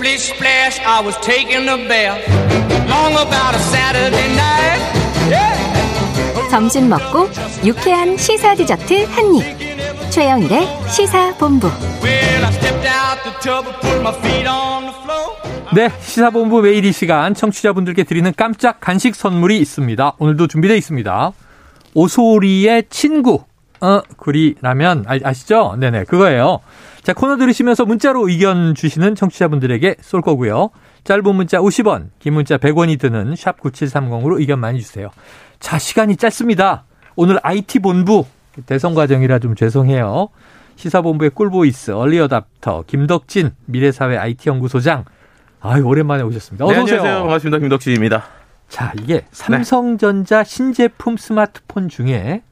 Splish splash, I was taking a bath. Long about a Saturday night. Yeah. 점심 먹고 유쾌한 시사 디저트 한 입. 최영일의 시사 본부. Well, I stepped out the tub and put my feet on the floor. 네, 시사본부 매일 이 시간 청취자분들께 드리는 깜짝 간식 선물이 있습니다. 오늘도 준비되어 있습니다. 오소리의 친구, 어, 구리라면 아, 아시죠? 네네, 그거예요. 자, 코너 들으시면서 문자로 의견 주시는 청취자분들에게 쏠 거고요. 짧은 문자 50원, 긴 문자 100원이 드는 샵 9730으로 의견 많이 주세요. 자, 시간이 짧습니다. 오늘 IT 본부 대선 과정이라 좀 죄송해요. 시사본부의 꿀보이스, 얼리어답터, 김덕진, 미래사회 IT연구소장. 아유, 오랜만에 오셨습니다. 네, 어서오세요. 안녕하세요. 반갑습니다. 김덕진입니다. 자, 이게 삼성전자 신제품 스마트폰 중에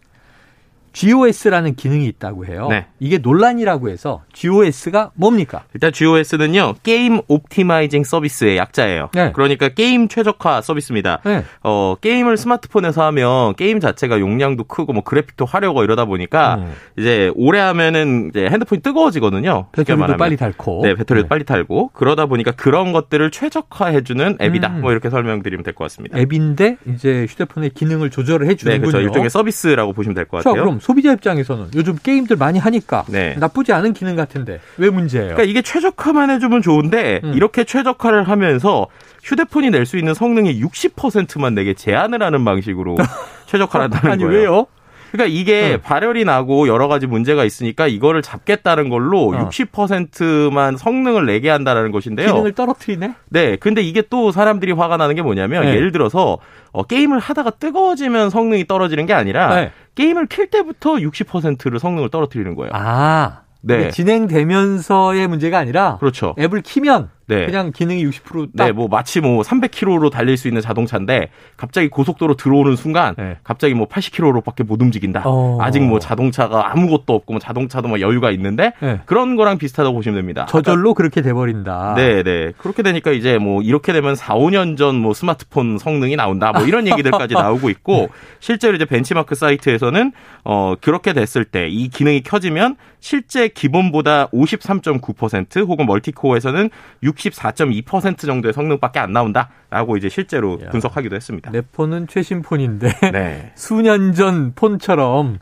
GOS라는 기능이 있다고 해요. 네. 이게 논란이라고 해서 GOS가 뭡니까? 일단 GOS는요, Game Optimizing Service의 약자예요. 네. 그러니까 게임 최적화 서비스입니다. 네. 어, 게임을 스마트폰에서 하면 게임 자체가 용량도 크고 뭐 그래픽도 화려하고 이러다 보니까 음. 이제 오래 하면은 이제 핸드폰이 뜨거워지거든요. 배터리도. 빨리 닳고. 네, 배터리도 네. 빨리 닳고 그러다 보니까 그런 것들을 최적화해주는 앱이다. 음. 뭐 이렇게 설명드리면 될 것 같습니다. 앱인데 이제 휴대폰의 기능을 조절을 네, 해주는군요. 그렇죠. 일종의 서비스라고 보시면 될것 자, 같아요. 그럼 소비자 입장에서는 요즘 게임들 많이 하니까 네. 나쁘지 않은 기능 같은데 왜 문제예요? 그러니까 이게 최적화만 해주면 좋은데 음. 이렇게 최적화를 하면서 휴대폰이 낼 수 있는 성능의 60%만 내게 제한을 하는 방식으로 최적화를 한다는 아니 거예요. 왜요? 그러니까 이게 네. 발열이 나고 여러 가지 문제가 있으니까 이거를 잡겠다는 걸로 어. 60%만 성능을 내게 한다는 것인데요. 기능을 떨어뜨리네? 네, 근데 이게 또 사람들이 화가 나는 게 뭐냐면 네. 예를 들어서 어, 게임을 하다가 뜨거워지면 성능이 떨어지는 게 아니라 네. 게임을 킬 때부터 60%를 성능을 떨어뜨리는 거예요. 아, 네. 진행되면서의 문제가 아니라 그렇죠. 앱을 키면 네. 그냥 기능이 60%딱 네, 뭐 마치 뭐 300km로 달릴 수 있는 자동차인데 갑자기 고속도로 들어오는 순간 네. 갑자기 뭐 80km로밖에 못 움직인다. 어. 아직 뭐 자동차가 아무것도 없고 뭐 자동차도 막 여유가 있는데 네. 그런 거랑 비슷하다고 보시면 됩니다. 저절로 그렇게 돼 버린다. 네, 네. 그렇게 되니까 이제 뭐 이렇게 되면 4, 5년 전 뭐 스마트폰 성능이 나온다. 뭐 이런 얘기들까지 나오고 있고 실제로 이제 벤치마크 사이트에서는 어 그렇게 됐을 때 이 기능이 켜지면 실제 기본보다 53.9% 혹은 멀티코어에서는 64.2% 정도의 성능밖에 안 나온다라고 이제 실제로 야. 분석하기도 했습니다. 내 폰은 최신 폰인데 네. 수년 전 폰처럼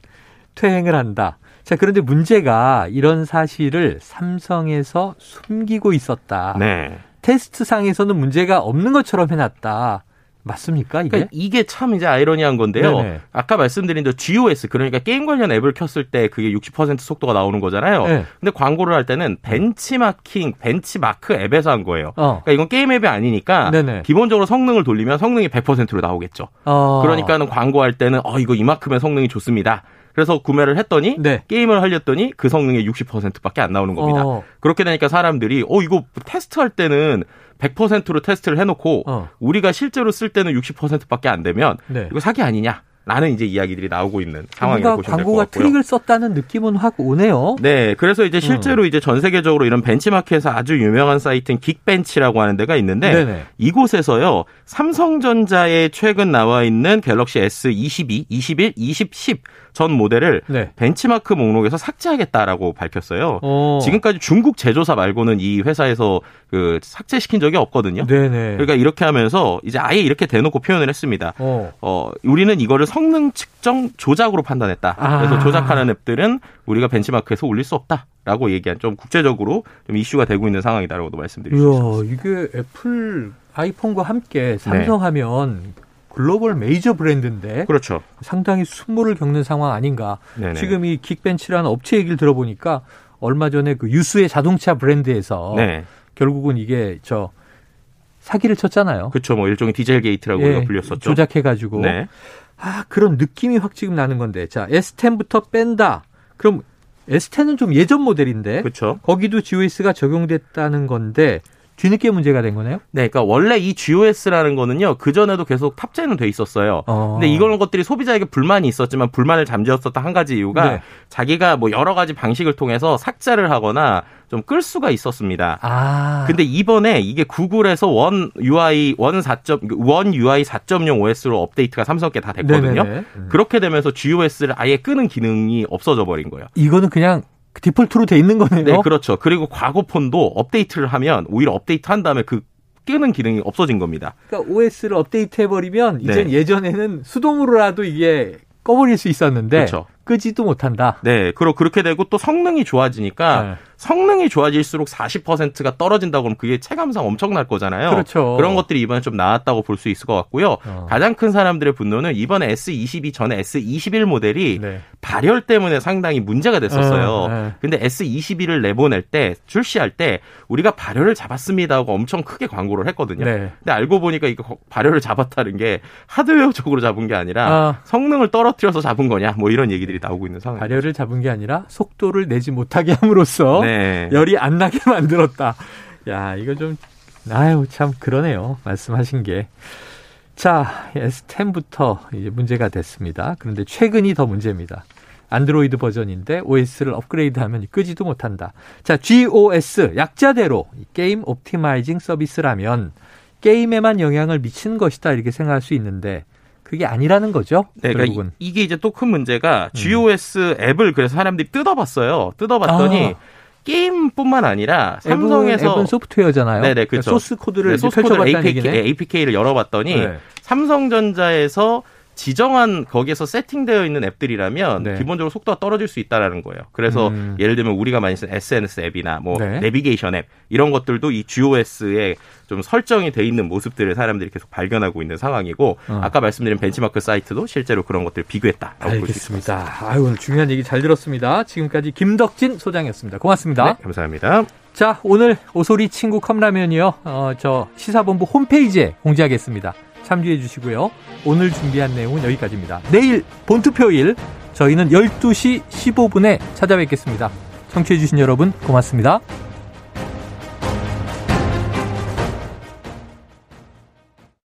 퇴행을 한다. 자, 그런데 문제가 이런 사실을 삼성에서 숨기고 있었다. 네. 테스트상에서는 문제가 없는 것처럼 해놨다. 맞습니까, 이게? 그러니까 이게 참 이제 아이러니한 건데요. 네네. 아까 말씀드린 저 GOS 그러니까 게임 관련 앱을 켰을 때 그게 60% 속도가 나오는 거잖아요. 네. 근데 광고를 할 때는 벤치마킹, 벤치마크 앱에서 한 거예요. 어. 그러니까 이건 게임 앱이 아니니까 네네. 기본적으로 성능을 돌리면 성능이 100%로 나오겠죠. 어. 그러니까는 광고할 때는 어 이거 이만큼의 성능이 좋습니다. 그래서 구매를 했더니 네. 게임을 하렸더니 그 성능의 60%밖에 안 나오는 겁니다. 어. 그렇게 되니까 사람들이 어 이거 테스트할 때는 100%로 테스트를 해놓고 어. 우리가 실제로 쓸 때는 60%밖에 안 되면 네. 이거 사기 아니냐? 라는 이제 이야기들이 나오고 있는 상황이라고 보시면 될것 광고가 같고요. 트릭을 썼다는 느낌은 확 오네요. 네, 그래서 이제 실제로 음. 이제 전 세계적으로 이런 벤치마크에서 아주 유명한 사이트인 긱벤치라고 하는 데가 있는데 네네. 이곳에서요 삼성전자에 최근 나와 있는 갤럭시 S 22, 21, 20, 10 전 모델을 네. 벤치마크 목록에서 삭제하겠다라고 밝혔어요. 어. 지금까지 중국 제조사 말고는 이 회사에서 그 삭제시킨 적이 없거든요. 네네. 그러니까 이렇게 하면서 이제 아예 이렇게 대놓고 표현을 했습니다. 어. 어, 우리는 이거를 성능 측정 조작으로 판단했다. 아. 그래서 조작하는 앱들은 우리가 벤치마크에서 올릴 수 없다라고 얘기한 좀 국제적으로 좀 이슈가 되고 있는 상황이다라고도 말씀드릴 수 있습니다. 이야, 이게 애플 아이폰과 함께 삼성하면 글로벌 메이저 브랜드인데 그렇죠. 상당히 수모를 겪는 상황 아닌가. 네네. 지금 이 긱벤치라는 업체 얘기를 들어보니까 얼마 전에 그 유수의 자동차 브랜드에서 네. 결국은 이게 저 사기를 쳤잖아요. 그렇죠. 뭐 일종의 디젤 게이트라고 예, 불렸었죠. 조작해 가지고. 네. 아, 그런 느낌이 확 지금 나는 건데. 자, S10부터 뺀다. 그럼 S10은 좀 예전 모델인데. 그렇죠. 거기도 GOS가 적용됐다는 건데 뒤늦게 문제가 된 거네요? 네, 그러니까 원래 이 GOS라는 거는요 그 전에도 계속 탑재는 돼 있었어요. 어. 근데 이런 것들이 소비자에게 불만이 있었지만 불만을 잠재웠었던 한 가지 이유가 네. 자기가 뭐 여러 가지 방식을 통해서 삭제를 하거나 좀 끌 수가 있었습니다. 아. 근데 이번에 이게 구글에서 원 UI 원 4점 원 UI 4.0 OS로 업데이트가 삼성께 다 됐거든요. 네네네. 음. 그렇게 되면서 GOS를 아예 끄는 기능이 없어져 버린 거예요. 이거는 그냥 디폴트로 돼 있는 거네요. 네, 그렇죠. 그리고 과거 폰도 업데이트를 하면 오히려 업데이트 한 다음에 그 끄는 기능이 없어진 겁니다. 그러니까 OS를 업데이트 해버리면 이제 네. 예전에는 수동으로라도 이게 꺼버릴 수 있었는데 그렇죠. 끄지도 못한다. 네, 그리고 그렇게 되고 또 성능이 좋아지니까 네. 성능이 좋아질수록 40%가 떨어진다고 그러면 그게 체감상 엄청날 거잖아요. 그렇죠. 런 것들이 이번에 좀 나왔다고 볼 수 있을 것 같고요. 어. 가장 큰 사람들의 분노는 이번에 S22 전에 S21 모델이 네. 발열 때문에 상당히 문제가 됐었어요. 어, 네. 근데 S21을 내보낼 때 출시할 때 우리가 발열을 잡았습니다 하고 엄청 크게 광고를 했거든요. 네. 근데 알고 보니까 이거 발열을 잡았다는 게 하드웨어적으로 잡은 게 아니라 아. 성능을 떨어뜨려서 잡은 거냐 뭐 이런 얘기들이 나오고 있는 상황입니다. 발열을 잡은 게 아니라 속도를 내지 못하게 함으로써 네. 열이 안 나게 만들었다. 야, 이거 좀, 아유, 참, 그러네요. 말씀하신 게. 자, S10부터 이제 문제가 됐습니다. 그런데 최근이 더 문제입니다. 안드로이드 버전인데 OS를 업그레이드 하면 끄지도 못한다. 자, GOS, 약자대로 이 Game Optimizing Service라면 게임에만 영향을 미치는 것이다. 이렇게 생각할 수 있는데 그게 아니라는 거죠. 네, 그러니까 결국은. 이, 게 이제 또 큰 문제가 GOS 앱을 그래서 사람들이 뜯어봤어요. 뜯어봤더니 아. 게임뿐만 아니라 앱은, 삼성에서 앱은 소프트웨어잖아요. 네네, 그러니까 그렇죠. 소스 코드를 네, 소스 코드 APK, 얘기네. APK를 열어봤더니 네. 삼성전자에서 지정한 거기에서 세팅되어 있는 앱들이라면 네. 기본적으로 속도가 떨어질 수 있다라는 거예요. 그래서 음. 예를 들면 우리가 많이 쓰는 SNS 앱이나 뭐 네. 내비게이션 앱 이런 것들도 이 GOS에 좀 설정이 돼 있는 모습들을 사람들이 계속 발견하고 있는 상황이고 어. 아까 말씀드린 벤치마크 사이트도 실제로 그런 것들을 비교했다라고 볼 수 있습니다. 알겠습니다. 아유, 오늘 중요한 얘기 잘 들었습니다. 지금까지 김덕진 소장이었습니다. 고맙습니다. 네, 감사합니다. 자, 오늘 오소리 친구 컵라면이요. 어, 저 시사본부 홈페이지에 공지하겠습니다. 참조해 주시고요. 오늘 준비한 내용은 여기까지입니다. 내일 본투표일 저희는 12시 15분에 찾아뵙겠습니다. 청취해 주신 여러분 고맙습니다.